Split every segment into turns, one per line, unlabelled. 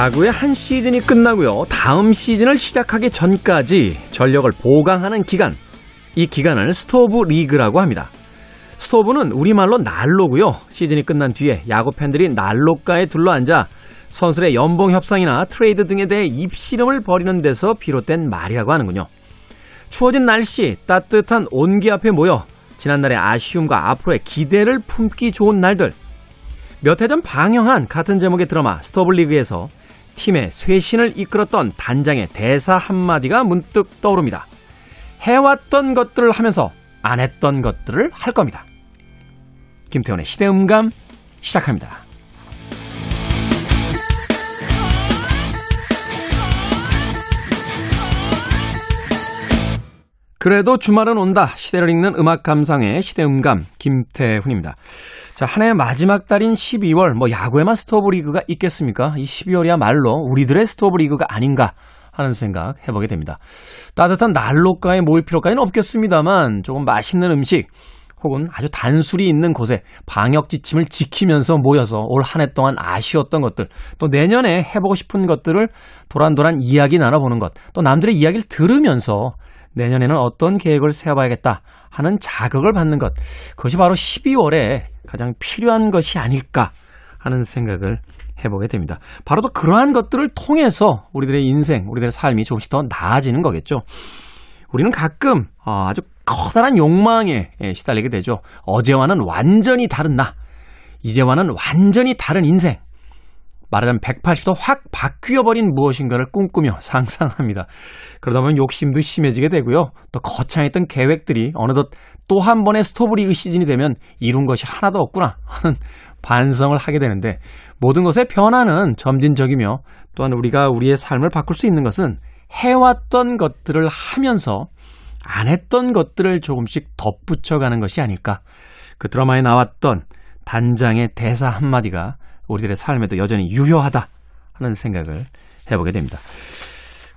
야구의 한 시즌이 끝나고요. 다음 시즌을 시작하기 전까지 전력을 보강하는 기간. 이 기간을 스토브 리그라고 합니다. 스토브는 우리말로 난로고요. 시즌이 끝난 뒤에 야구 팬들이 난로가에 둘러앉아 선수의 연봉 협상이나 트레이드 등에 대해 입씨름을 벌이는 데서 비롯된 말이라고 하는군요. 추워진 날씨, 따뜻한 온기 앞에 모여 지난날의 아쉬움과 앞으로의 기대를 품기 좋은 날들. 몇 해 전 방영한 같은 제목의 드라마 스토블리그에서 팀의 쇄신을 이끌었던 단장의 대사 한마디가 문득 떠오릅니다. 해왔던 것들을 하면서 안 했던 것들을 할 겁니다. 김태훈의 시대음감 시작합니다. 그래도 주말은 온다. 시대를 읽는 음악 감상의 시대음감 김태훈입니다. 자, 한해 마지막 달인 12월 뭐 야구에만 스토브 리그가 있겠습니까? 이 12월이야말로 우리들의 스토브 리그가 아닌가 하는 생각 해보게 됩니다. 따뜻한 난로가에 모일 필요까지는 없겠습니다만 조금 맛있는 음식 혹은 아주 단술이 있는 곳에 방역 지침을 지키면서 모여서 올 한 해 동안 아쉬웠던 것들, 또 내년에 해보고 싶은 것들을 도란도란 이야기 나눠보는 것, 또 남들의 이야기를 들으면서 내년에는 어떤 계획을 세워봐야겠다 하는 자극을 받는 것. 그것이 바로 12월에 가장 필요한 것이 아닐까 하는 생각을 해보게 됩니다. 바로 또 그러한 것들을 통해서 우리들의 인생, 우리들의 삶이 조금씩 더 나아지는 거겠죠. 우리는 가끔 어, 아주 커다란 욕망에 시달리게 되죠. 어제와는 완전히 다른 나. 이제와는 완전히 다른 인생. 말하자면 180도 확 바뀌어버린 무엇인가를 꿈꾸며 상상합니다. 그러다 보면 욕심도 심해지게 되고요. 또 거창했던 계획들이 어느덧 또 한 번의 스토브리그 시즌이 되면 이룬 것이 하나도 없구나 하는 반성을 하게 되는데 모든 것의 변화는 점진적이며 또한 우리가 우리의 삶을 바꿀 수 있는 것은 해왔던 것들을 하면서 안 했던 것들을 조금씩 덧붙여가는 것이 아닐까. 그 드라마에 나왔던 단장의 대사 한마디가 우리들의 삶에도 여전히 유효하다 하는 생각을 해보게 됩니다.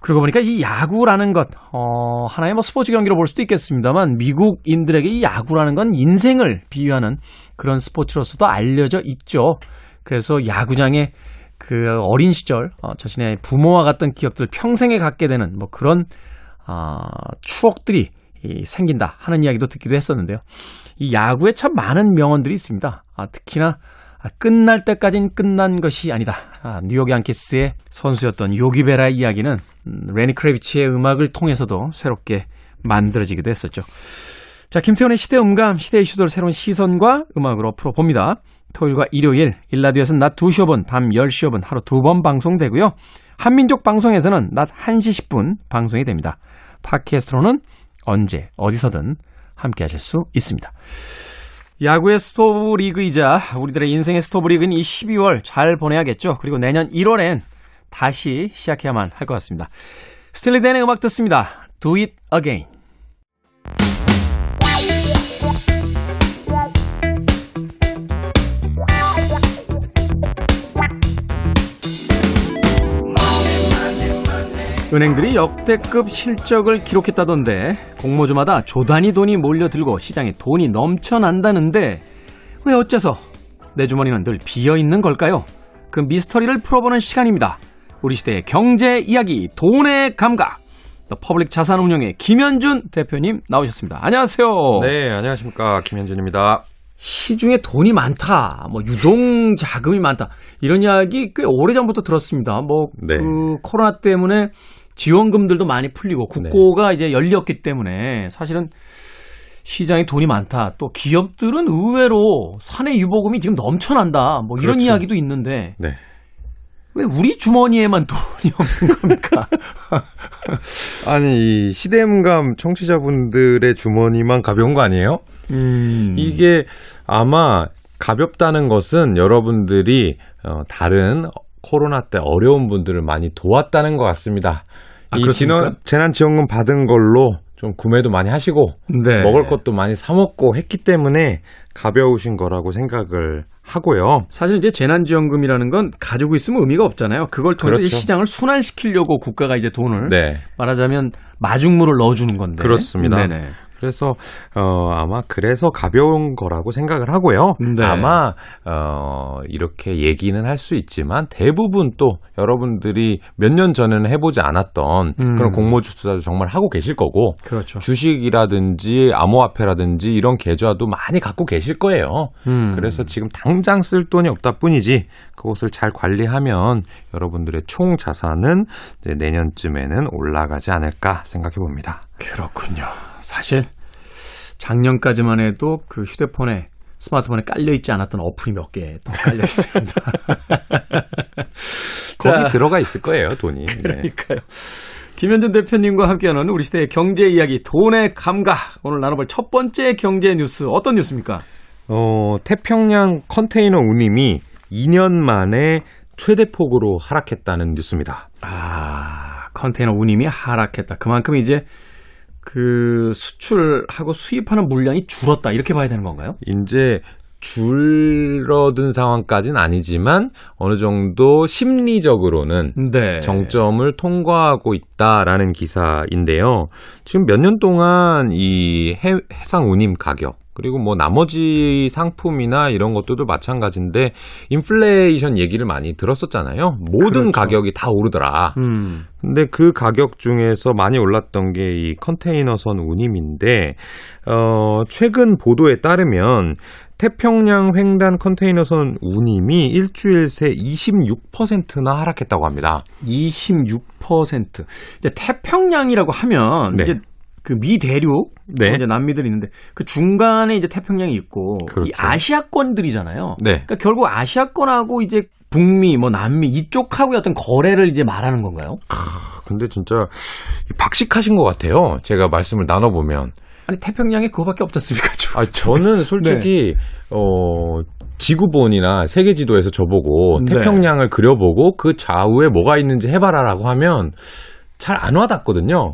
그러고 보니까 이 야구라는 것, 어, 하나의 뭐 스포츠 경기로 볼 수도 있겠습니다만 미국인들에게 이 야구라는 건 인생을 비유하는 그런 스포츠로서도 알려져 있죠. 그래서 야구장에 그 어린 시절 어, 자신의 부모와 같던 기억들을 평생에 갖게 되는 뭐 그런 어, 추억들이 이, 생긴다 하는 이야기도 듣기도 했었는데요. 이 야구에 참 많은 명언들이 있습니다. 아, 특히나 아, 끝날 때까진 끝난 것이 아니다. 아, 뉴욕 양키스의 선수였던 요기베라의 이야기는 음, 레니 크레비치의 음악을 통해서도 새롭게 만들어지기도 했었죠. 자, 김태훈의 시대 음감, 시대 이슈들 새로운 시선과 음악으로 풀어봅니다. 토요일과 일요일, 일라디오에서는 낮 2시 5분, 밤 10시 5분 하루 두 번 방송되고요. 한민족 방송에서는 낮 1시 10분 방송이 됩니다. 팟캐스트로는 언제, 어디서든 함께 하실 수 있습니다. 야구의 스토브 리그이자 우리들의 인생의 스토브 리그는 이 12월 잘 보내야겠죠. 그리고 내년 1월엔 다시 시작해야만 할 것 같습니다. 스틸리 댄의 음악 듣습니다. Do it again. 은행들이 역대급 실적을 기록했다던데 공모주마다 조단위 돈이 몰려들고 시장에 돈이 넘쳐난다는데 왜 어째서 내 주머니는 늘 비어있는 걸까요? 그 미스터리를 풀어보는 시간입니다. 우리 시대의 경제 이야기 돈의 감각 더 퍼블릭 자산운용의 김현준 대표님 나오셨습니다. 안녕하세요.
네, 안녕하십니까. 김현준입니다.
시중에 돈이 많다, 뭐 유동 자금이 많다 이런 이야기 꽤 오래 전부터 들었습니다. 뭐그 네. 코로나 때문에 지원금들도 많이 풀리고 국고가 네. 이제 열렸기 때문에 사실은 시장에 돈이 많다. 또 기업들은 의외로 사내 유보금이 지금 넘쳐난다. 뭐 이런 그렇죠. 이야기도 있는데 네. 왜 우리 주머니에만 돈이 없는 겁니까?
아니 이 시대음감 청취자분들의 주머니만 가벼운 거 아니에요? 음. 이게 아마 가볍다는 것은 여러분들이 어, 다른 코로나 때 어려운 분들을 많이 도왔다는 것 같습니다. 아, 이 진원, 재난지원금 받은 걸로 좀 구매도 많이 하시고 네. 먹을 것도 많이 사 먹고 했기 때문에 가벼우신 거라고 생각을 하고요.
사실 이제 재난지원금이라는 건 가지고 있으면 의미가 없잖아요. 그걸 통해서 그렇죠. 시장을 순환시키려고 국가가 이제 돈을 네. 말하자면 마중물을 넣어주는 건데.
그렇습니다. 네네. 그래서 어 아마 그래서 가벼운 거라고 생각을 하고요. 네. 아마 어 이렇게 얘기는 할 수 있지만 대부분 또 여러분들이 몇 년 전에는 해보지 않았던 음. 그런 공모 주 투자도 정말 하고 계실 거고 그렇죠. 주식이라든지 암호화폐라든지 이런 계좌도 많이 갖고 계실 거예요. 음. 그래서 지금 당장 쓸 돈이 없다 뿐이지 그것을 잘 관리하면 여러분들의 총 자산은 내년쯤에는 올라가지 않을까 생각해 봅니다.
그렇군요. 사실 작년까지만 해도 그 휴대폰에 스마트폰에 깔려 있지 않았던 어플이 몇 개 더 깔려 있습니다.
거기 자, 들어가 있을 거예요, 돈이.
네. 그러니까요. 네. 김현준 대표님과 함께 하는 우리 시대의 경제 이야기 돈의 감각 오늘 나눠볼 첫 번째 경제 뉴스 어떤 뉴스입니까?
어, 태평양 컨테이너 운임이 2년 만에 최대폭으로 하락했다는 뉴스입니다.
아, 컨테이너 운임이 하락했다. 그만큼 이제 그 수출하고 수입하는 물량이 줄었다 이렇게 봐야 되는 건가요?
이제 줄어든 상황까지는 아니지만 어느 정도 심리적으로는 네. 정점을 통과하고 있다라는 기사인데요. 지금 몇 년 동안 이 해상 운임 가격 그리고 뭐 나머지 상품이나 이런 것들도 마찬가지인데 인플레이션 얘기를 많이 들었었잖아요. 모든 그렇죠. 가격이 다 오르더라. 음. 근데 그 가격 중에서 많이 올랐던 게 이 컨테이너선 운임인데 어 최근 보도에 따르면 태평양 횡단 컨테이너선 운임이 일주일 새 26%나 하락했다고 합니다.
26%. 이제 태평양이라고 하면 네. 이제 그 미 대륙 네. 이제 남미들이 있는데 그 중간에 이제 태평양이 있고 그렇죠. 이 아시아권들이잖아요. 네. 그러니까 결국 아시아권하고 이제 북미 뭐 남미 이쪽하고의 어떤 거래를 이제 말하는 건가요?
아, 근데 진짜 박식하신 것 같아요. 제가 말씀을 나눠 보면.
아니 태평양에 그거밖에 없었습니까?
아 저는 솔직히 네. 어 지구본이나 세계 지도에서 저보고 네. 태평양을 그려보고 그 좌우에 뭐가 있는지 해봐라라고 하면 잘 안 와닿거든요.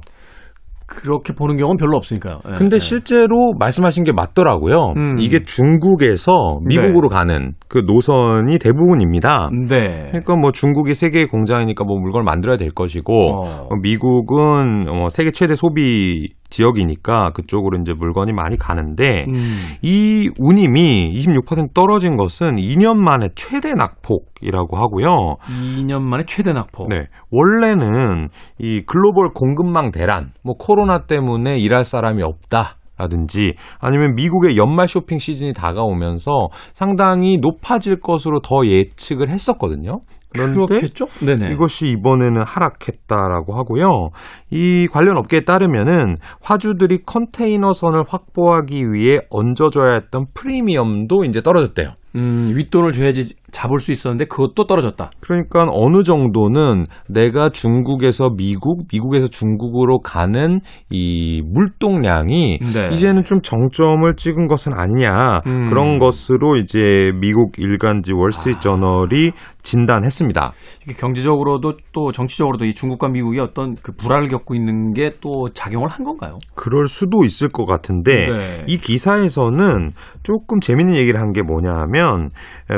그렇게 보는 경우는 별로 없으니까요.
네, 근데 네. 실제로 말씀하신 게 맞더라고요. 음. 이게 중국에서 미국으로 네. 가는 그 노선이 대부분입니다. 네. 그러니까 뭐 중국이 세계 공장이니까 뭐 물건을 만들어야 될 것이고 어. 미국은 뭐 세계 최대 소비 지역이니까 그쪽으로 이제 물건이 많이 가는데 음. 이 운임이 26% 떨어진 것은 2년 만에 최대 낙폭이라고 하고요.
2년 만에 최대 낙폭.
네. 원래는 이 글로벌 공급망 대란, 뭐 코로나 때문에 일할 사람이 없다. 라든지 아니면 미국의 연말 쇼핑 시즌이 다가오면서 상당히 높아질 것으로 더 예측을 했었거든요.
그런데 그렇겠죠?
네네. 이것이 이번에는 하락했다라고 하고요. 이 관련 업계에 따르면은 화주들이 컨테이너선을 확보하기 위해 얹어줘야 했던 프리미엄도 이제 떨어졌대요.
음, 윗돈을 줘야지 잡을 수 있었는데 그것도 떨어졌다.
그러니까 어느 정도는 내가 중국에서 미국, 미국에서 중국으로 가는 이 물동량이 네. 이제는 좀 정점을 찍은 것은 아니냐. 음. 그런 것으로 이제 미국 일간지 월스트리트저널이 아. 진단했습니다.
이게 경제적으로도 또 정치적으로도 이 중국과 미국이 어떤 그 불화를 겪고 있는 게 또 작용을 한 건가요?
그럴 수도 있을 것 같은데 네. 이 기사에서는 조금 재밌는 얘기를 한 게 뭐냐 하면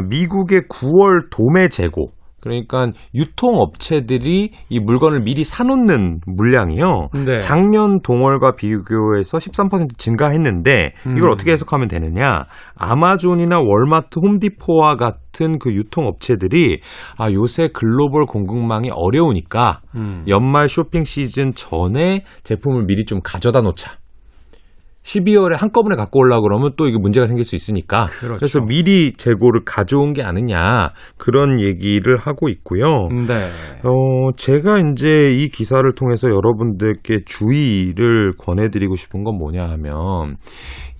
미국의 9월 도매 재고 그러니까 유통업체들이 이 물건을 미리 사놓는 물량이요. 네. 작년 동월과 비교해서 13% 증가했는데 이걸 음. 어떻게 해석하면 되느냐? 아마존이나 월마트, 홈디포와 같은 그 유통업체들이 아 요새 글로벌 공급망이 어려우니까 음. 연말 쇼핑 시즌 전에 제품을 미리 좀 가져다 놓자. 12월에 한꺼번에 갖고 올라 그러면 또 이게 문제가 생길 수 있으니까 그렇죠. 그래서 미리 재고를 가져온 게 아니냐 그런 얘기를 하고 있고요. 네. 어 제가 이제 이 기사를 통해서 여러분들께 주의를 권해드리고 싶은 건 뭐냐 하면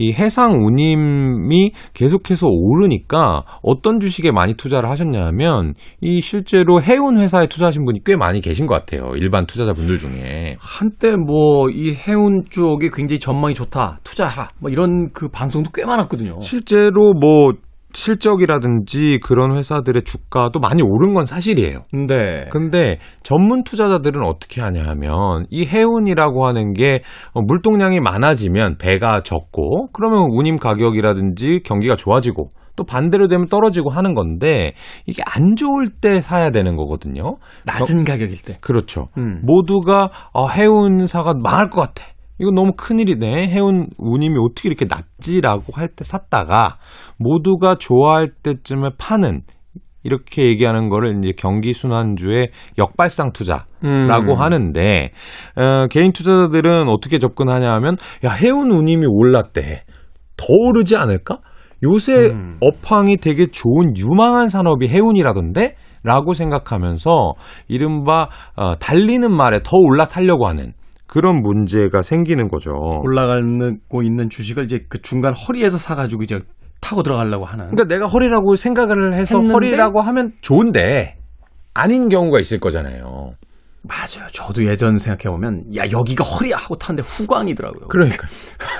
이 해상 운임이 계속해서 오르니까 어떤 주식에 많이 투자를 하셨냐면 이 실제로 해운 회사에 투자하신 분이 꽤 많이 계신 것 같아요. 일반 투자자분들 중에
한때 뭐 이 해운 쪽이 굉장히 전망이 좋다. 투자하라. 뭐 이런 그 방송도 꽤 많았거든요.
실제로 뭐 실적이라든지 그런 회사들의 주가도 많이 오른 건 사실이에요. 네. 근데 전문 투자자들은 어떻게 하냐 하면 이 해운이라고 하는 게 물동량이 많아지면 배가 적고 그러면 운임 가격이라든지 경기가 좋아지고 또 반대로 되면 떨어지고 하는 건데 이게 안 좋을 때 사야 되는 거거든요.
낮은 가격일 때.
그렇죠. 음. 모두가 어, 해운사가 망할 것 같아. 이거 너무 큰일이네. 해운 운임이 어떻게 이렇게 낮지라고 할 때 샀다가 모두가 좋아할 때쯤에 파는 이렇게 얘기하는 거를 이제 경기 순환주의 역발상 투자라고 음. 하는데 어, 개인 투자자들은 어떻게 접근하냐 하면 야 해운 운임이 올랐대 더 오르지 않을까? 요새 음. 업황이 되게 좋은 유망한 산업이 해운이라던데? 라고 생각하면서 이른바 어, 달리는 말에 더 올라타려고 하는 그런 문제가 생기는 거죠.
올라가고 있는 주식을 이제 그 중간 허리에서 사가지고 이제 타고 들어가려고 하는.
그러니까 내가 허리라고 생각을 해서 했는데? 허리라고 하면 좋은데 아닌 경우가 있을 거잖아요.
맞아요. 저도 예전 생각해 보면, 야, 여기가 허리야! 하고 탔는데 후광이더라고요.
그러니까.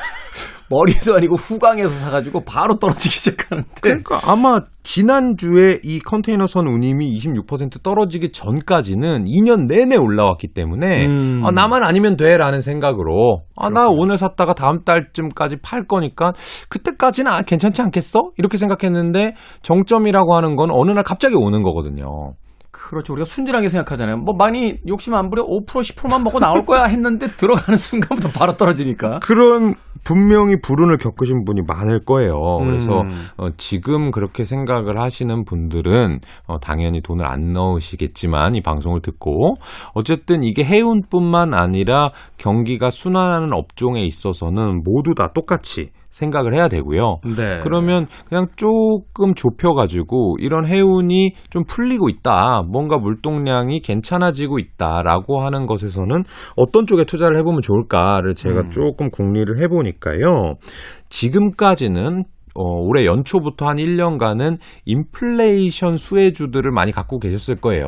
머리도 아니고 후광에서 사가지고 바로 떨어지기 시작하는데.
그러니까 아마 지난주에 이 컨테이너선 운임이 26% 떨어지기 전까지는 2년 내내 올라왔기 때문에 음. 아, 나만 아니면 돼라는 생각으로 아, 나 오늘 샀다가 다음 달쯤까지 팔 거니까 그때까지는 아, 괜찮지 않겠어? 이렇게 생각했는데 정점이라고 하는 건 어느 날 갑자기 오는 거거든요.
그렇죠. 우리가 순진하게 생각하잖아요. 뭐 많이 욕심 안 부려 5% 10%만 먹고 나올 거야 했는데 들어가는 순간부터 바로 떨어지니까.
그런 분명히 불운을 겪으신 분이 많을 거예요. 그래서 음. 어, 지금 그렇게 생각을 하시는 분들은 어, 당연히 돈을 안 넣으시겠지만 이 방송을 듣고 어쨌든 이게 해운뿐만 아니라 경기가 순환하는 업종에 있어서는 모두 다 똑같이 생각을 해야 되고요. 네. 그러면 그냥 조금 좁혀가지고 이런 해운이 좀 풀리고 있다, 뭔가 물동량이 괜찮아지고 있다라고 하는 것에서는 어떤 쪽에 투자를 해보면 좋을까를 제가 음. 조금 궁리를 해보니까요. 지금까지는 어, 올해 연초부터 한 1년간은 인플레이션 수혜주들을 많이 갖고 계셨을 거예요.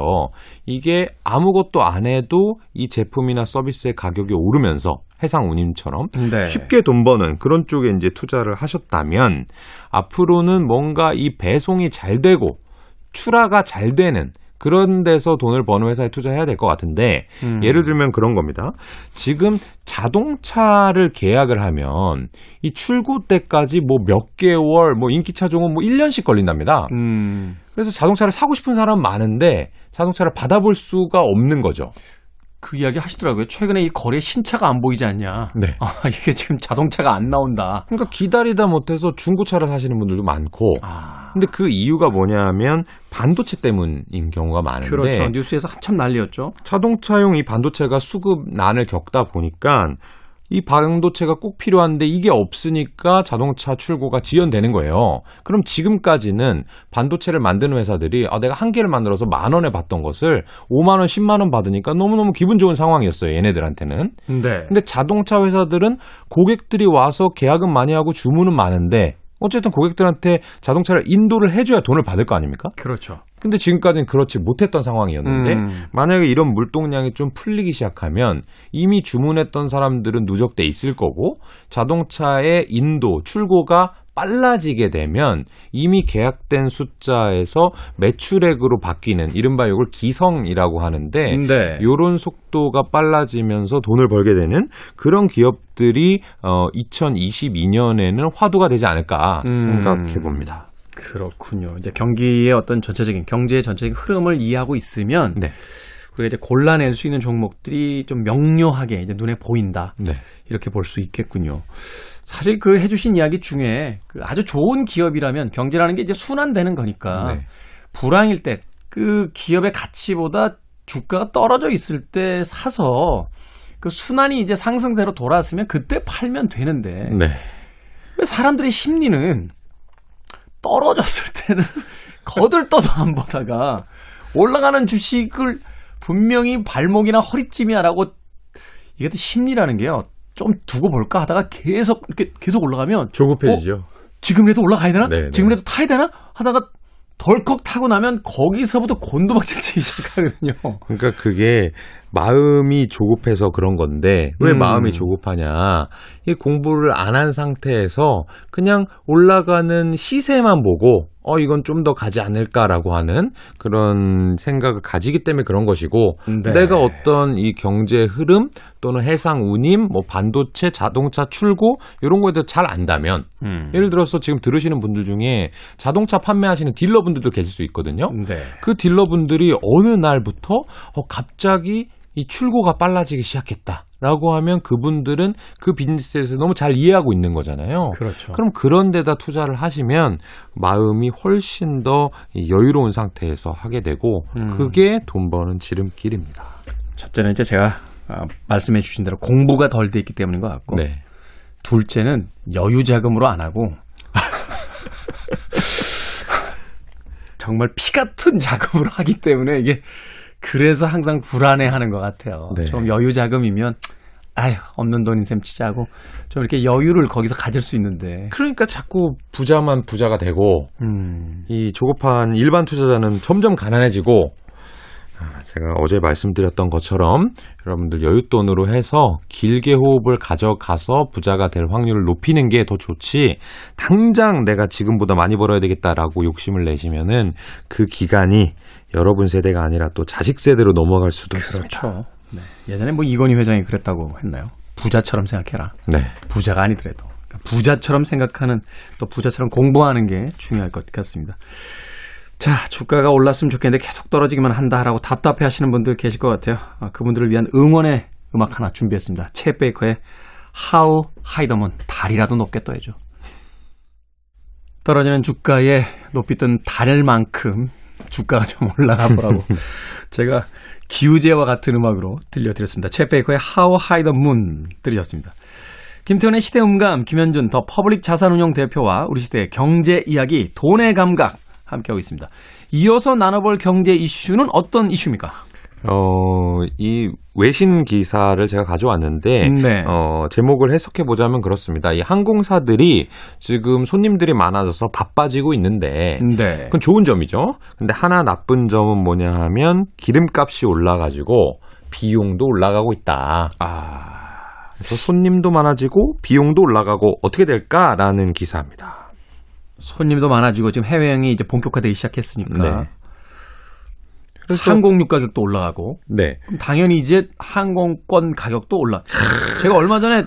이게 아무것도 안 해도 이 제품이나 서비스의 가격이 오르면서 해상 운임처럼 네. 쉽게 돈 버는 그런 쪽에 이제 투자를 하셨다면 앞으로는 뭔가 이 배송이 잘 되고 출하가 잘 되는 그런 데서 돈을 버는 회사에 투자해야 될 것 같은데 음. 예를 들면 그런 겁니다. 지금 자동차를 계약을 하면 이 출고 때까지 뭐 몇 개월 뭐 인기 차종은 뭐 1년씩 걸린답니다. 음. 그래서 자동차를 사고 싶은 사람 많은데 자동차를 받아볼 수가 없는 거죠.
그 이야기 하시더라고요. 최근에 이 거래 신차가 안 보이지 않냐. 네. 아, 이게 지금 자동차가 안 나온다.
그러니까 기다리다 못해서 중고차를 사시는 분들도 많고. 아. 근데 그 이유가 뭐냐면 반도체 때문인 경우가 많은데.
그렇죠. 뉴스에서 한참 난리였죠.
자동차용 이 반도체가 수급난을 겪다 보니까 이 반도체가 꼭 필요한데 이게 없으니까 자동차 출고가 지연되는 거예요. 그럼 지금까지는 반도체를 만드는 회사들이 아, 내가 한 개를 만들어서 만 원에 받던 것을 5만 원, 10만 원 받으니까 너무너무 기분 좋은 상황이었어요. 얘네들한테는. 네. 근데 자동차 회사들은 고객들이 와서 계약은 많이 하고 주문은 많은데 어쨌든 고객들한테 자동차를 인도를 해줘야 돈을 받을 거 아닙니까?
그렇죠.
근데 지금까지는 그렇지 못했던 상황이었는데 음. 만약에 이런 물동량이 좀 풀리기 시작하면 이미 주문했던 사람들은 누적돼 있을 거고 자동차의 인도 출고가 빨라지게 되면 이미 계약된 숫자에서 매출액으로 바뀌는 이른바 이걸 기성이라고 하는데 네. 이런 속도가 빨라지면서 돈을 벌게 되는 그런 기업들이 어 2022년에는 화두가 되지 않을까 음. 생각해 봅니다.
그렇군요. 이제 경기의 어떤 전체적인 경제의 전체적인 흐름을 이해하고 있으면 네. 우리가 이제 골라낼 수 있는 종목들이 좀 명료하게 이제 눈에 보인다. 네. 이렇게 볼 수 있겠군요. 사실 그 해주신 이야기 중에 그 아주 좋은 기업이라면 경제라는 게 이제 순환되는 거니까 네. 불황일 때 그 기업의 가치보다 주가가 떨어져 있을 때 사서 그 순환이 이제 상승세로 돌아왔으면 그때 팔면 되는데 네. 왜 사람들의 심리는 떨어졌을 때는 거들떠도 안 보다가 올라가는 주식을 분명히 발목이나 허리쯤이야라고 이게 또 심리라는 게요. 좀 두고 볼까 하다가 계속 이렇게 계속 올라가면
조급해지죠. 어?
지금이라도 올라가야 되나? 네네. 네. 지금이라도 타야 되나? 하다가 덜컥 타고 나면 거기서부터 곤두박질 치기 시작하거든요.
그러니까 그게 마음이 조급해서 그런 건데 왜 음. 마음이 조급하냐? 이 공부를 안 한 상태에서 그냥 올라가는 시세만 보고 어 이건 좀 더 가지 않을까라고 하는 그런 생각을 가지기 때문에 그런 것이고 네. 내가 어떤 이 경제 흐름 또는 해상 운임, 뭐 반도체, 자동차 출고 이런 거에 대해서 잘 안다면 음. 예를 들어서 지금 들으시는 분들 중에 자동차 판매하시는 딜러분들도 계실 수 있거든요. 네. 그 딜러분들이 어느 날부터 어 갑자기 이 출고가 빨라지기 시작했다. 라고 하면 그분들은 그 비즈니스에서 너무 잘 이해하고 있는 거잖아요.
그렇죠.
그럼 그런 데다 투자를 하시면 마음이 훨씬 더 여유로운 상태에서 하게 되고 음. 그게 돈 버는 지름길입니다.
첫째는 이제 제가 아, 말씀해 주신 대로 공부가 덜 돼 있기 때문인 것 같고 네. 둘째는 여유 자금으로 안 하고 정말 피 같은 자금으로 하기 때문에 이게 그래서 항상 불안해하는 것 같아요. 네. 좀 여유 자금이면 아휴 없는 돈인 셈 치자고 좀 이렇게 여유를 거기서 가질 수 있는데
그러니까 자꾸 부자만 부자가 되고 음. 이 조급한 일반 투자자는 점점 가난해지고 아, 제가 어제 말씀드렸던 것처럼 여러분들 여윳돈으로 해서 길게 호흡을 가져가서 부자가 될 확률을 높이는 게 더 좋지 당장 내가 지금보다 많이 벌어야 되겠다라고 욕심을 내시면은 그 기간이 여러분 세대가 아니라 또 자식 세대로 넘어갈 수도
그렇죠. 있습니다. 네. 예전에 뭐 이건희 회장이 그랬다고 했나요? 부자처럼 생각해라. 네. 부자가 아니더라도 그러니까 부자처럼 생각하는 또 부자처럼 공부하는 게 중요할 것 같습니다. 자, 주가가 올랐으면 좋겠는데 계속 떨어지기만 한다라고 답답해 하시는 분들 계실 것 같아요. 아, 그분들을 위한 응원의 음악 하나 준비했습니다. 챗 베이커의 How High the Moon. 달이라도 높게 떠야죠. 떨어지는 주가에 높이 뜬 달만큼 주가가 좀 올라가 보라고 제가 기우제와 같은 음악으로 들려드렸습니다. 챗 베이커의 How High the Moon 들으셨습니다. 김태훈의 시대음감, 김현준 더 퍼블릭 자산운용 대표와 우리 시대의 경제 이야기, 돈의 감각 함께하고 있습니다. 이어서 나눠볼 경제 이슈는 어떤 이슈입니까?
어, 이 외신 기사를 제가 가져왔는데, 네. 어, 제목을 해석해 보자면 그렇습니다. 이 항공사들이 지금 손님들이 많아져서 바빠지고 있는데, 네. 그건 좋은 점이죠. 근데 하나 나쁜 점은 뭐냐 하면 기름값이 올라가지고 비용도 올라가고 있다. 아. 그래서 손님도 많아지고 비용도 올라가고 어떻게 될까라는 기사입니다.
손님도 많아지고 지금 해외여행이 이제 본격화되기 시작했으니까. 네. 항공유 가격도 올라가고. 네. 그럼 당연히 이제 항공권 가격도 올라. 제가 얼마 전에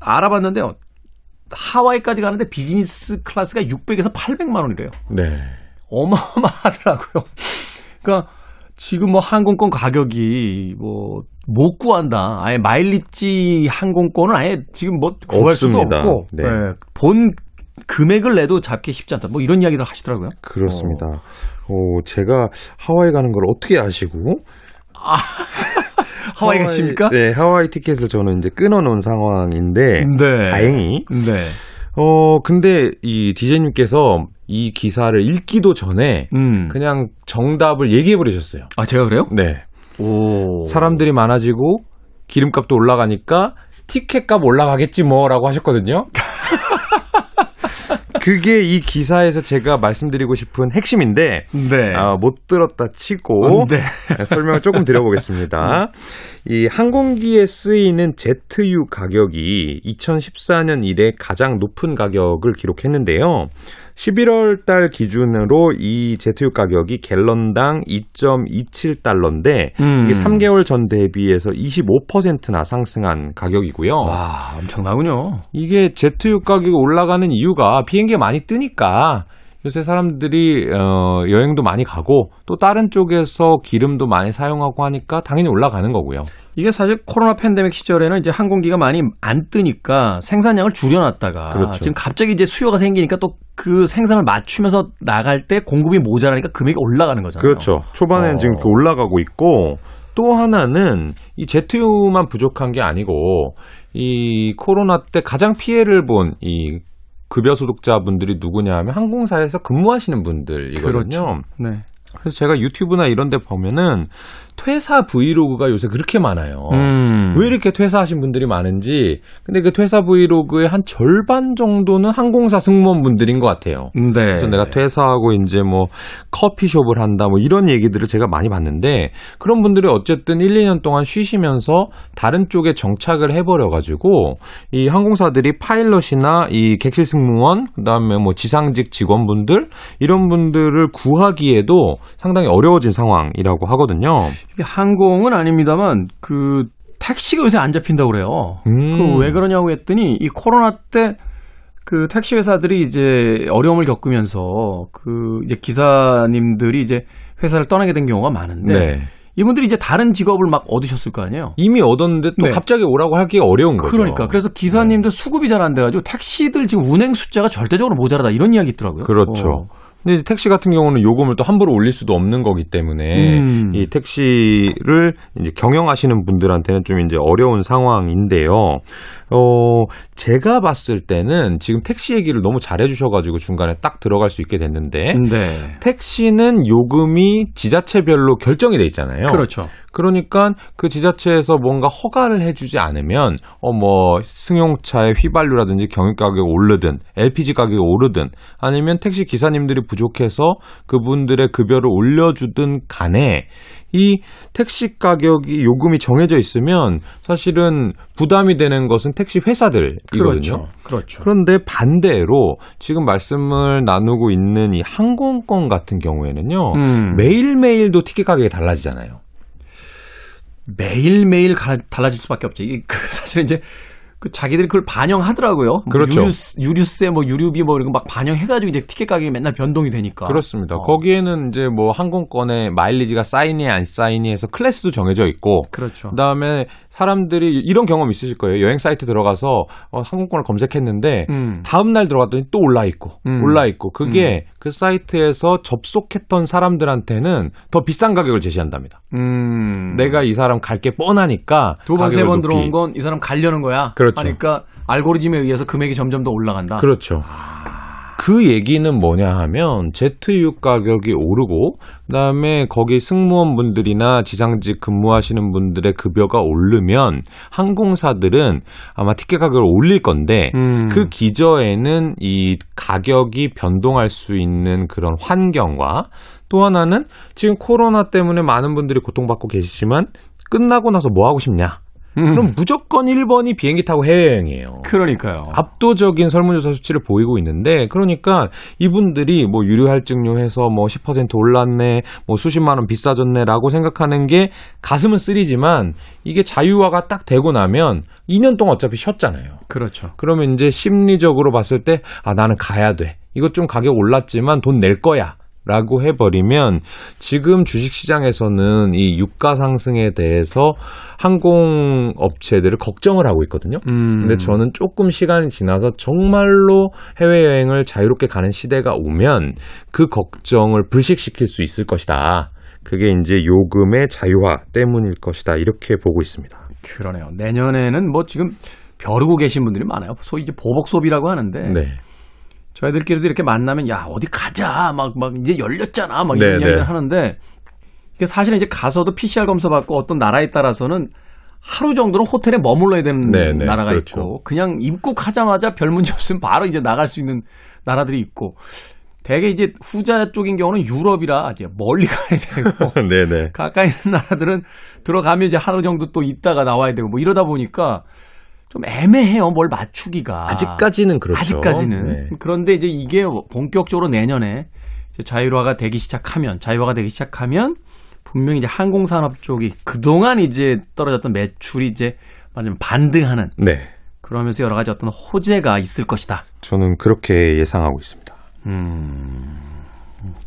알아봤는데요. 하와이까지 가는데 비즈니스 클래스가 600에서 800만 원이래요. 네. 어마어마하더라고요. 그러니까 지금 뭐 항공권 가격이 뭐 못 구한다. 아예 마일리지 항공권은 아예 지금 뭐 구할 없습니다. 수도 없고 네. 네. 본 금액을 내도 잡기 쉽지 않다. 뭐 이런 이야기를 하시더라고요.
그렇습니다. 어. 어, 제가 하와이 가는 걸 어떻게 아시고? 아,
하와이 가십니까?
네, 하와이 티켓을 저는 이제 끊어놓은 상황인데 네. 다행히. 네. 어, 근데 이 디제이님께서 이 기사를 읽기도 전에 음. 그냥 정답을 얘기해 버리셨어요.
아, 제가 그래요?
네. 오. 사람들이 많아지고 기름값도 올라가니까 티켓값 올라가겠지 뭐라고 하셨거든요. 그게 이 기사에서 제가 말씀드리고 싶은 핵심인데 네. 아, 못 들었다 치고 음, 네. 설명을 조금 드려보겠습니다. 이 항공기에 쓰이는 제트유 가격이 2014년 이래 가장 높은 가격을 기록했는데요. 11월 달 기준으로 이 제트유 가격이 갤런당 2.27달러인데 음. 이게 3개월 전 대비해서 25%나 상승한 가격이고요.
와, 엄청나군요.
이게 제트유 가격이 올라가는 이유가 비행기가 많이 뜨니까 요새 사람들이 어, 여행도 많이 가고 또 다른 쪽에서 기름도 많이 사용하고 하니까 당연히 올라가는 거고요.
이게 사실 코로나 팬데믹 시절에는 이제 항공기가 많이 안 뜨니까 생산량을 줄여놨다가 그렇죠. 지금 갑자기 이제 수요가 생기니까 또 그 생산을 맞추면서 나갈 때 공급이 모자라니까 금액이 올라가는 거잖아요.
그렇죠. 초반에는 어. 지금 올라가고 있고 또 하나는 이 제트유만 부족한 게 아니고 이 코로나 때 가장 피해를 본이 급여 소득자분들이 누구냐 하면 항공사에서 근무하시는 분들이거든요. 그렇죠. 네. 그래서 제가 유튜브나 이런 데 보면은 퇴사 브이로그가 요새 그렇게 많아요. 음. 왜 이렇게 퇴사하신 분들이 많은지. 근데 그 퇴사 브이로그의 한 절반 정도는 항공사 승무원분들인 것 같아요. 네. 그래서 내가 퇴사하고 이제 뭐 커피숍을 한다 뭐 이런 얘기들을 제가 많이 봤는데 그런 분들이 어쨌든 1, 2년 동안 쉬시면서 다른 쪽에 정착을 해버려가지고 이 항공사들이 파일럿이나 이 객실 승무원 그다음에 뭐 지상직 직원분들 이런 분들을 구하기에도 상당히 어려워진 상황이라고 하거든요.
항공은 아닙니다만 그 택시가 요새 안 잡힌다고 그래요. 음. 그왜 그러냐고 했더니 이 코로나 때 그 택시 회사들이 이제 어려움을 겪으면서 그 이제 기사님들이 이제 회사를 떠나게 된 경우가 많은데 네. 이분들이 이제 다른 직업을 막 얻으셨을 거 아니에요?
이미 얻었는데 또 네. 갑자기 오라고 하기 어려운 거죠.
그러니까. 그래서 기사님들 네. 수급이 잘 안 돼가지고 택시들 지금 운행 숫자가 절대적으로 모자라다 이런 이야기 있더라고요.
그렇죠. 어. 근데 택시 같은 경우는 요금을 또 함부로 올릴 수도 없는 거기 때문에 음. 이 택시를 이제 경영하시는 분들한테는 좀 이제 어려운 상황인데요. 어, 제가 봤을 때는 지금 택시 얘기를 너무 잘해 주셔가지고 중간에 딱 들어갈 수 있게 됐는데 네. 택시는 요금이 지자체별로 결정이 돼 있잖아요.
그렇죠.
그러니까 그 지자체에서 뭔가 허가를 해주지 않으면 어 뭐 승용차의 휘발유라든지 경유 가격이 오르든 LPG 가격이 오르든 아니면 택시 기사님들이 부족해서 그분들의 급여를 올려주든 간에 이 택시 가격이 요금이 정해져 있으면 사실은 부담이 되는 것은 택시 회사들이거든요.
그렇죠. 그렇죠.
그런데 반대로 지금 말씀을 나누고 있는 이 항공권 같은 경우에는요. 음. 매일매일도 티켓 가격이 달라지잖아요.
매일매일 달라질 수밖에 없죠. 이게 그 사실 이제 그 자기들이 그걸 반영하더라고요. 뭐
그렇죠.
유류, 유류 세, 뭐 유류비 뭐 이런 거 막 반영해가지고 이제 티켓 가격이 맨날 변동이 되니까.
그렇습니다. 어. 거기에는 이제 뭐 항공권의 마일리지가 쌓이니 안 쌓이니 해서 클래스도 정해져 있고.
그렇죠.
그다음에 사람들이 이런 경험 있으실 거예요. 여행 사이트 들어가서 어, 항공권을 검색했는데 음. 다음 날 들어갔더니 또 올라 있고 음. 올라 있고 그게 음. 그 사이트에서 접속했던 사람들한테는 더 비싼 가격을 제시한답니다. 음. 내가 이 사람 갈 게 뻔하니까
두 번 세 번 들어온 건 이 사람 가려는 거야.
그렇죠.
하니까 알고리즘에 의해서 금액이 점점 더 올라간다.
그렇죠. 아. 그 얘기는 뭐냐 하면 제트유 가격이 오르고 그다음에 거기 승무원분들이나 지상직 근무하시는 분들의 급여가 오르면 항공사들은 아마 티켓 가격을 올릴 건데 음. 그 기저에는 이 가격이 변동할 수 있는 그런 환경과 또 하나는 지금 코로나 때문에 많은 분들이 고통받고 계시지만 끝나고 나서 뭐 하고 싶냐? 음. 그럼 무조건 1번이 비행기 타고 해외여행이에요.
그러니까요.
압도적인 설문조사 수치를 보이고 있는데 그러니까 이분들이 뭐 유료 할증료 해서 뭐 10% 올랐네, 뭐 수십만 원 비싸졌네라고 생각하는 게 가슴은 쓰리지만 이게 자유화가 딱 되고 나면 2년 동안 어차피 쉬었잖아요.
그렇죠.
그러면 이제 심리적으로 봤을 때 아 나는 가야 돼. 이것 좀 가격 올랐지만 돈 낼 거야. 라고 해버리면 지금 주식시장에서는 이 유가 상승에 대해서 항공업체들을 걱정을 하고 있거든요. 음. 근데 저는 조금 시간이 지나서 정말로 해외여행을 자유롭게 가는 시대가 오면 그 걱정을 불식시킬 수 있을 것이다. 그게 이제 요금의 자유화 때문일 것이다. 이렇게 보고 있습니다.
그러네요. 내년에는 뭐 지금 벼르고 계신 분들이 많아요. 소위 이제 보복 소비라고 하는데. 네. 저희들끼리도 이렇게 만나면 야 어디 가자 막 막 이제 열렸잖아 막 이런 네, 이야기를 네. 하는데 이게 사실은 이제 가서도 PCR 검사 받고 어떤 나라에 따라서는 하루 정도는 호텔에 머물러야 되는 네네, 네. 나라가 그렇죠. 있고 그냥 입국하자마자 별 문제 없으면 바로 이제 나갈 수 있는 나라들이 있고 대개 이제 후자 쪽인 경우는 유럽이라 이제 멀리 가야 되고. 가까이 있는 나라들은 들어가면 이제 하루 정도 또 있다가 나와야 되고 뭐 이러다 보니까 좀 애매해요. 뭘 맞추기가.
아직까지는 그렇죠.
아직까지는. 네. 그런데 이제 이게 본격적으로 내년에 이제 자율화가 되기 시작하면, 자율화가 되기 시작하면 분명히 이제 항공산업 쪽이 그동안 이제 떨어졌던 매출이 이제 말하자면 반등하는. 네. 그러면서 여러 가지 어떤 호재가 있을 것이다.
저는 그렇게 예상하고 있습니다.
음,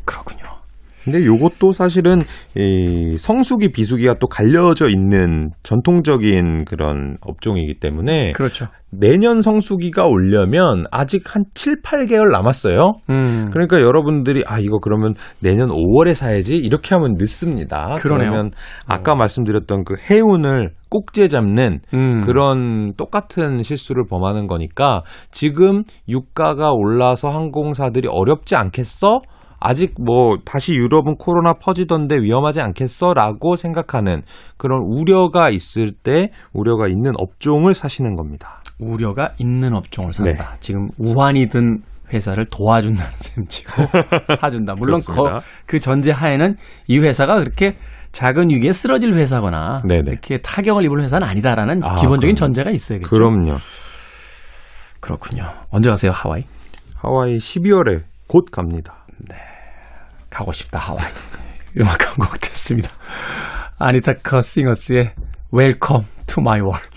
그렇군요.
근데 요것도 사실은 이 성수기 비수기가 또 갈려져 있는 전통적인 그런 업종이기 때문에
그렇죠.
내년 성수기가 오려면 아직 한 7, 8개월 남았어요. 음. 그러니까 여러분들이 아 이거 그러면 내년 5월에 사야지 이렇게 하면 늦습니다.
그러네요.
그러면 아까 어. 말씀드렸던 그 해운을 꼭지에 잡는 음. 그런 똑같은 실수를 범하는 거니까 지금 유가가 올라서 항공사들이 어렵지 않겠어? 아직 뭐 다시 유럽은 코로나 퍼지던데 위험하지 않겠어라고 생각하는 그런 우려가 있을 때 우려가 있는 업종을 사시는 겁니다.
우려가 있는 업종을 산다. 네. 지금 우환이 든 회사를 도와준다는 셈치고 사준다. 물론 그, 그 전제 하에는 이 회사가 그렇게 작은 위기에 쓰러질 회사거나 네네. 이렇게 타격을 입을 회사는 아니다라는 아, 기본적인 그럼요. 전제가 있어야겠죠.
그럼요.
그렇군요. 언제 가세요, 하와이?
하와이 12월에 곧 갑니다.
네. 가고 싶다 하와이. 음악 한곡 됐습니다. 아니타 커싱어스의 Welcome to my world.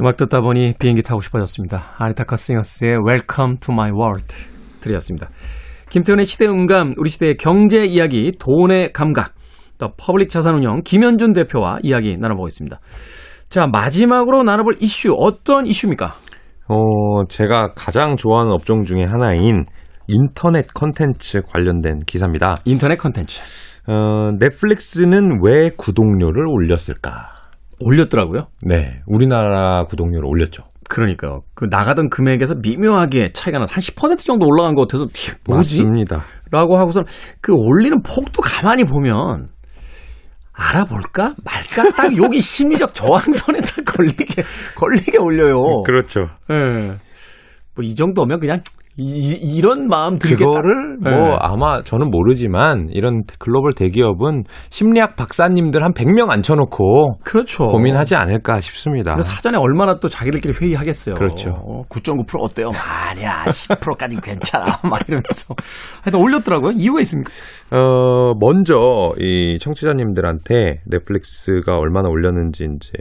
음악 듣다 보니 비행기 타고 싶어졌습니다. 아니타 커싱어스의 Welcome to my world 들으셨습니다. 김태훈의 시대 음감, 우리 시대의 경제 이야기, 돈의 감각. 더 퍼블릭 자산운용 김현준 대표와 이야기 나눠보겠습니다. 자, 마지막으로 나눠볼 이슈 어떤 이슈입니까?
어, 제가 가장 좋아하는 업종 중에 하나인 인터넷 컨텐츠 관련된 기사입니다.
인터넷 컨텐츠.
어, 넷플릭스는 왜 구독료를 올렸을까?
올렸더라고요.
네, 우리나라 구독료를 올렸죠.
그러니까요. 그 나가던 금액에서 미묘하게 차이가 나. 한10% 정도 올라간 것 같아서 뭐지?
맞습니다.
라고 하고선 그 올리는 폭도 가만히 보면 알아볼까 말까 딱 여기 심리적 저항선에 딱 걸리게 걸리게 올려요.
그렇죠.
예. 네. 뭐이 정도면 그냥 이, 이런 마음 들겠다.
그거를 뭐 네. 아마 저는 모르지만 이런 글로벌 대기업은 심리학 박사님들 한 100명 앉혀놓고
그렇죠.
고민하지 않을까 싶습니다.
사전에 얼마나 또 자기들끼리 회의하겠어요.
그렇죠.
어, 9.9% 어때요? 아니야 10%까지 괜찮아. 막 이러면서 하여튼 올렸더라고요. 이유가 있습니까?
어 먼저 이 청취자님들한테 넷플릭스가 얼마나 올렸는지 이제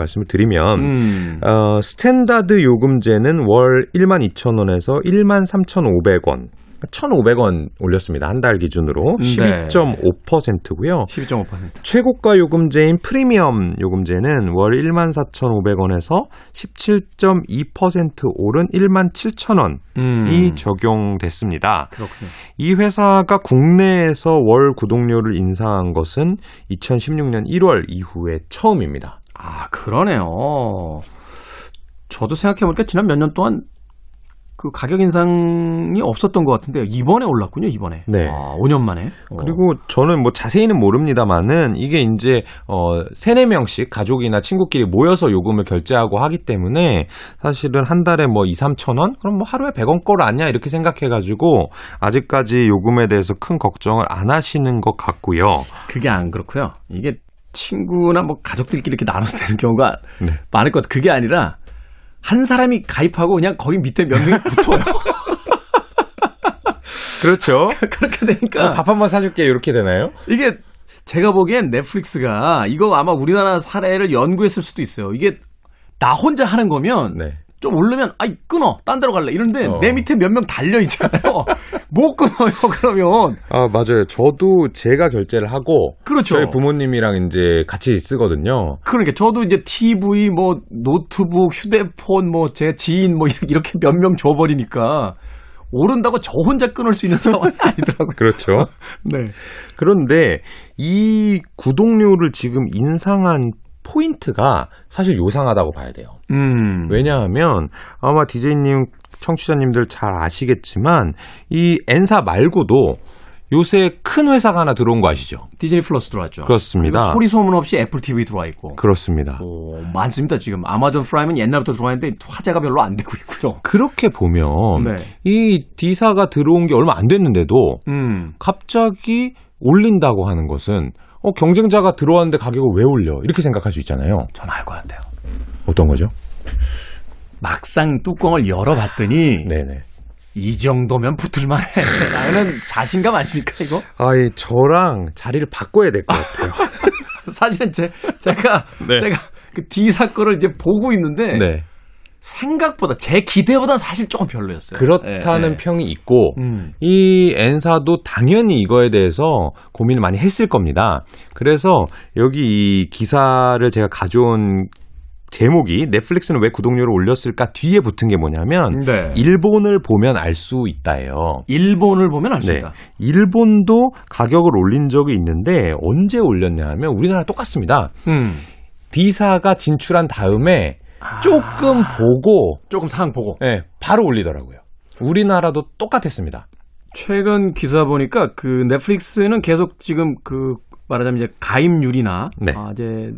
말씀을 드리면 음. 어, 스탠다드 요금제는 월 1만 2천 원에서 1만 3,500원 1,500원 올렸습니다. 한 달 기준으로 12.5%고요.
12.5%.
최고가 요금제인 프리미엄 요금제는 월 1만 4,500원에서 17.2% 오른 1만 7,000원이 음. 적용됐습니다.
그렇군요.
이 회사가 국내에서 월 구독료를 인상한 것은 2016년 1월 이후에 처음입니다.
아, 그러네요. 저도 생각해보니까 지난 몇 년 동안 그 가격 인상이 없었던 것 같은데요. 이번에 올랐군요, 이번에.
네.
아, 5년 만에.
어. 그리고 저는 뭐 자세히는 모릅니다만은 이게 이제 어 3, 4명씩 가족이나 친구끼리 모여서 요금을 결제하고 하기 때문에 사실은 한 달에 뭐 2, 3천 원? 그럼 뭐 하루에 100원 꼴 아니야? 이렇게 생각해 가지고 아직까지 요금에 대해서 큰 걱정을 안 하시는 것 같고요.
그게 안 그렇고요. 이게 친구나 뭐 가족들끼리 이렇게 나눠서 되는 경우가 네. 많을 것 같아요. 그게 아니라 한 사람이 가입하고 그냥 거기 밑에 몇 명이 붙어요.
그렇죠.
그렇게 되니까
어, 밥한 번 사줄게 이렇게 되나요?
이게 제가 보기엔 넷플릭스가 이거 아마 우리나라 사례를 연구했을 수도 있어요. 이게 나 혼자 하는 거면 네. 좀 오르면 아이 끊어 딴 데로 갈래 이런데 어. 내 밑에 몇 명 달려 있잖아요 못 끊어요 그러면
아 맞아요 저도 제가 결제를 하고
그렇죠
저희 부모님이랑 이제 같이 쓰거든요
그러니까 저도 이제 TV 뭐 노트북 휴대폰 뭐 제 지인 뭐 이렇게 몇 명 줘버리니까 오른다고 저 혼자 끊을 수 있는 상황이 아니더라고요.
그렇죠.
네.
그런데 이 구독료를 지금 인상한 포인트가 사실 요상하다고 봐야 돼요.
음.
왜냐하면 아마 디제이님 청취자님들 잘 아시겠지만 이 N사 말고도 요새 큰 회사가 하나 들어온 거 아시죠?
디즈니 플러스 들어왔죠.
그렇습니다.
소리 소문 없이 애플 TV 들어와 있고.
그렇습니다.
오, 많습니다. 지금 아마존 프라임은 옛날부터 들어와 있는데 화제가 별로 안 되고 있고요.
그렇게 보면 네. 이 D사가 들어온 게 얼마 안 됐는데도 음. 갑자기 올린다고 하는 것은 어, 경쟁자가 들어왔는데 가격을 왜 올려? 이렇게 생각할 수 있잖아요.
전알것 같아요.
어떤 거죠?
막상 뚜껑을 열어봤더니
네네.
이 정도면 붙을만해. 라는 자신감 아닙니까 이거?
아이 저랑 자리를 바꿔야 될 것 같아요.
사실은 제 제가 네. 제가 그 D 사건을 이제 보고 있는데 네. 생각보다 제 기대보다 사실 조금 별로였어요.
그렇다는 네, 평이 있고 음. 이 엔사도 당연히 이거에 대해서 고민을 많이 했을 겁니다. 그래서 여기 이 기사를 제가 가져온 제목이 넷플릭스는 왜 구독료를 올렸을까 뒤에 붙은 게 뭐냐면 네. 일본을 보면 알 수 있다예요.
일본을 보면 알수 있다.
네. 일본도 가격을 올린 적이 있는데 언제 올렸냐 하면 우리나라 똑같습니다.
음.
D사가 진출한 다음에 조금 보고
조금 상황 보고
네, 바로 올리더라고요. 우리나라도 똑같았습니다.
최근 기사 보니까 그 넷플릭스는 계속 지금 그 말하자면 이제 가입률이나 네. 아, 이제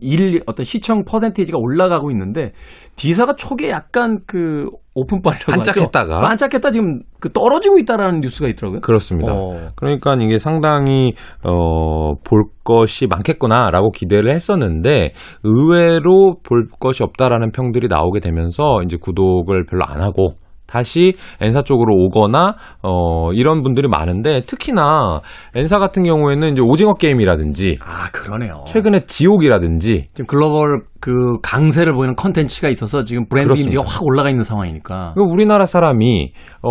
일 어떤 시청 퍼센테이지가 올라가고 있는데 디사가 초기에 약간 그 오픈빨이라고
반짝했다가
하죠. 반짝했다 지금 그 떨어지고 있다라는 뉴스가 있더라고요.
그렇습니다. 어. 그러니까 이게 상당히 어볼 것이 많겠구나라고 기대를 했었는데 의외로 볼 것이 없다라는 평들이 나오게 되면서 이제 구독을 별로 안 하고 다시 N사 쪽으로 오거나 어 이런 분들이 많은데 특히나 N사 같은 경우에는 이제 오징어 게임이라든지
아 그러네요.
최근에 지옥이라든지
지금 글로벌 그 강세를 보이는 컨텐츠가 있어서 지금 브랜드 그렇습니다. 이미지가 확 올라가 있는 상황이니까.
우리나라 사람이 어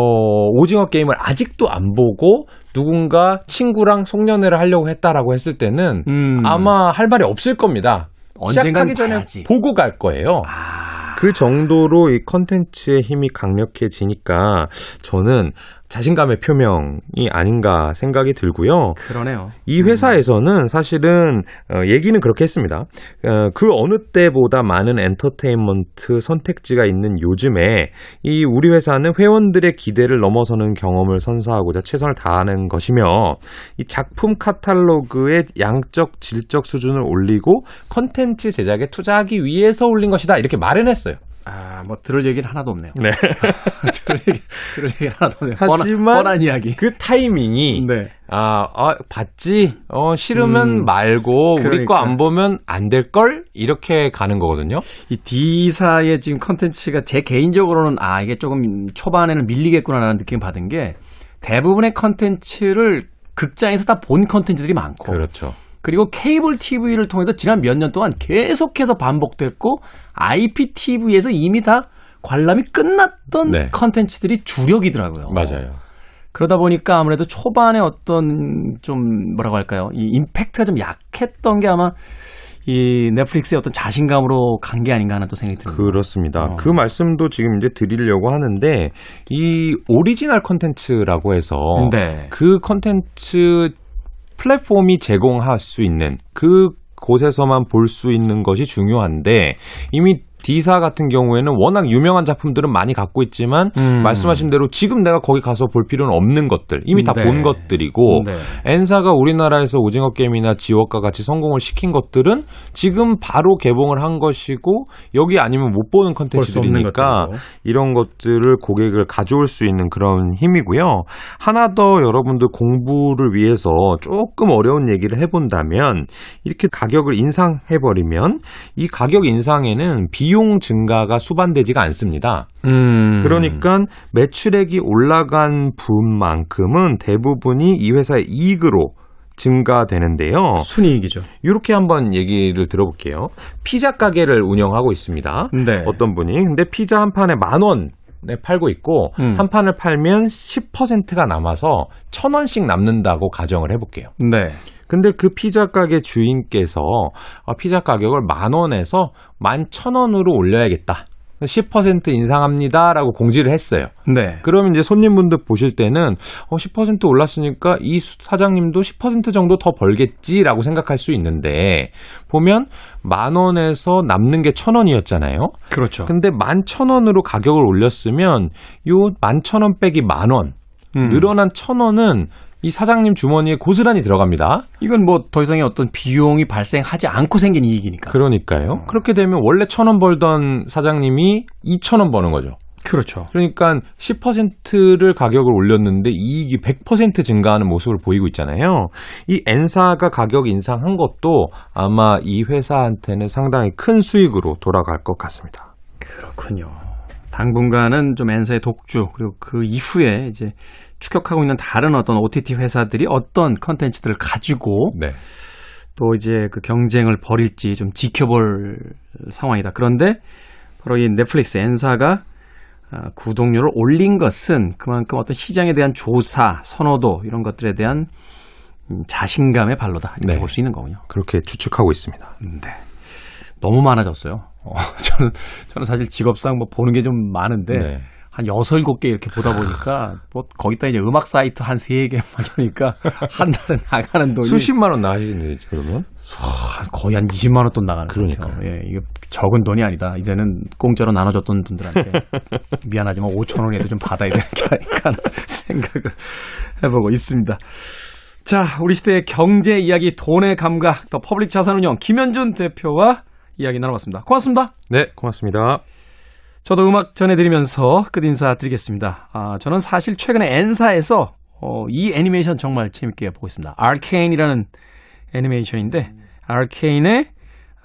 오징어 게임을 아직도 안 보고 누군가 친구랑 송년회를 하려고 했다라고 했을 때는 음. 아마 할 말이 없을 겁니다. 언젠간 시작하기 전에 봐야지. 보고 갈 거예요. 아. 그 정도로 이 컨텐츠의 힘이 강력해지니까 저는 자신감의 표명이 아닌가 생각이 들고요.
그러네요.
이 회사에서는 사실은 어, 얘기는 그렇게 했습니다. 어, 그 어느 때보다 많은 엔터테인먼트 선택지가 있는 요즘에 이 우리 회사는 회원들의 기대를 넘어서는 경험을 선사하고자 최선을 다하는 것이며 이 작품 카탈로그의 양적 질적 수준을 올리고 컨텐츠 제작에 투자하기 위해서 올린 것이다 이렇게 말은 했어요.
아, 뭐 들을 얘기는 하나도 없네요.
네.
들을 얘기, 들을 얘기 하나도 없네요.
하지만
뻔한, 뻔한 이야기.
그 타이밍이 네. 아, 아 봤지? 어, 싫으면 음, 말고 그러니까. 우리 거 안 보면 안 될 걸? 이렇게 가는 거거든요.
이 D사의 지금 컨텐츠가 제 개인적으로는 아, 이게 조금 초반에는 밀리겠구나라는 느낌 받은 게 대부분의 컨텐츠를 극장에서 다 본 컨텐츠들이 많고
그렇죠.
그리고 케이블 TV를 통해서 지난 몇 년 동안 계속해서 반복됐고 IPTV에서 이미 다 관람이 끝났던 네. 컨텐츠들이 주력이더라고요.
맞아요.
그러다 보니까 아무래도 초반에 어떤 좀 뭐라고 할까요? 이 임팩트가 좀 약했던 게 아마 이 넷플릭스의 어떤 자신감으로 간 게 아닌가 하는 또 생각이 듭니다.
그렇습니다. 어. 그 말씀도 지금 이제 드리려고 하는데 이 오리지널 컨텐츠라고 해서 네. 그 컨텐츠 플랫폼이 제공할 수 있는 그 곳에서만 볼 수 있는 것이 중요한데 이미 D사 같은 경우에는 워낙 유명한 작품들은 많이 갖고 있지만 음. 말씀하신 대로 지금 내가 거기 가서 볼 필요는 없는 것들 이미 다본 네. 것들이고 네. N사가 우리나라에서 오징어 게임이나 지옥과 같이 성공을 시킨 것들은 지금 바로 개봉을 한 것이고 여기 아니면 못 보는 컨텐츠들이니까 이런 것들을 고객을 가져올 수 있는 그런 힘이고요. 하나 더 여러분들 공부를 위해서 조금 어려운 얘기를 해본다면 이렇게 가격을 인상해버리면 이 가격 인상에는 비 비용 증가가 수반되지가 않습니다. 음. 그러니까 매출액이 올라간 분만큼은 대부분이 이 회사의 이익으로 증가되는데요.
순이익이죠.
이렇게 한번 얘기를 들어볼게요. 피자 가게를 운영하고 있습니다. 네. 어떤 분이. 근데 피자 한 판에 만 원. 에 팔고 있고 음. 한 판을 팔면 10%가 남아서 천 원씩 남는다고 가정을 해볼게요.
네.
근데 그 피자 가게 주인께서 아, 피자 가격을 만 원에서 만 천 원으로 올려야겠다. 10% 인상합니다라고 공지를 했어요.
네.
그러면 이제 손님분들 보실 때는 어, 10% 올랐으니까 이 사장님도 10% 정도 더 벌겠지라고 생각할 수 있는데 보면 만 원에서 남는 게 천 원이었잖아요.
그렇죠.
근데 만 천 원으로 가격을 올렸으면 요 만 천 원 빼기 만 원. 음. 늘어난 천 원은 이 사장님 주머니에 고스란히 들어갑니다.
이건 뭐 더 이상의 어떤 비용이 발생하지 않고 생긴 이익이니까.
그러니까요. 어. 그렇게 되면 원래 천 원 벌던 사장님이 이천 원 버는 거죠.
그렇죠.
그러니까 10%를 가격을 올렸는데 이익이 100% 증가하는 모습을 보이고 있잖아요. 이 N사가 가격 인상한 것도 아마 이 회사한테는 상당히 큰 수익으로 돌아갈 것 같습니다.
그렇군요. 당분간은 좀 N사의 독주 그리고 그 이후에 이제 추격하고 있는 다른 어떤 OTT 회사들이 어떤 컨텐츠들을 가지고 네. 또 이제 그 경쟁을 벌일지 좀 지켜볼 상황이다. 그런데 바로 이 넷플릭스 N사가 아, 구독료를 올린 것은 그만큼 어떤 시장에 대한 조사, 선호도 이런 것들에 대한 자신감의 발로다 이렇게 네. 볼수 있는 거군요.
그렇게 추측하고 있습니다.
네. 너무 많아졌어요. 어, 저는 저는 사실 직업상 뭐 보는 게 좀 많은데 네. 한 여섯 일곱 개 이렇게 보다 보니까 뭐 거기다 이제 음악 사이트 한 세 개 막 이러니까 한 달에 나가는 돈이
수십만 원 나가시겠네 그러면
거의 한 20만 원 돈 나가는 그러니까 예, 이게 적은 돈이 아니다. 이제는 공짜로 나눠줬던 분들한테 미안하지만 5천 원이라도 좀 받아야 되는 게 아닐까 하는 생각을 해보고 있습니다. 자, 우리 시대의 경제 이야기, 돈의 감각, 더 퍼블릭 자산운용 김현준 대표와 이야기 나눠봤습니다. 고맙습니다.
네, 고맙습니다.
저도 음악 전해드리면서 끝 인사 드리겠습니다. 아, 저는 사실 최근에 N사에서 어, 이 애니메이션 정말 재밌게 보고 있습니다. 아케인이라는 애니메이션인데 아케인의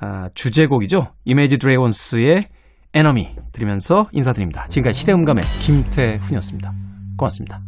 아, 주제곡이죠. 이메지 드래곤스의 에너미 들으면서 인사드립니다. 지금까지 시대음감의 김태훈이었습니다. 고맙습니다.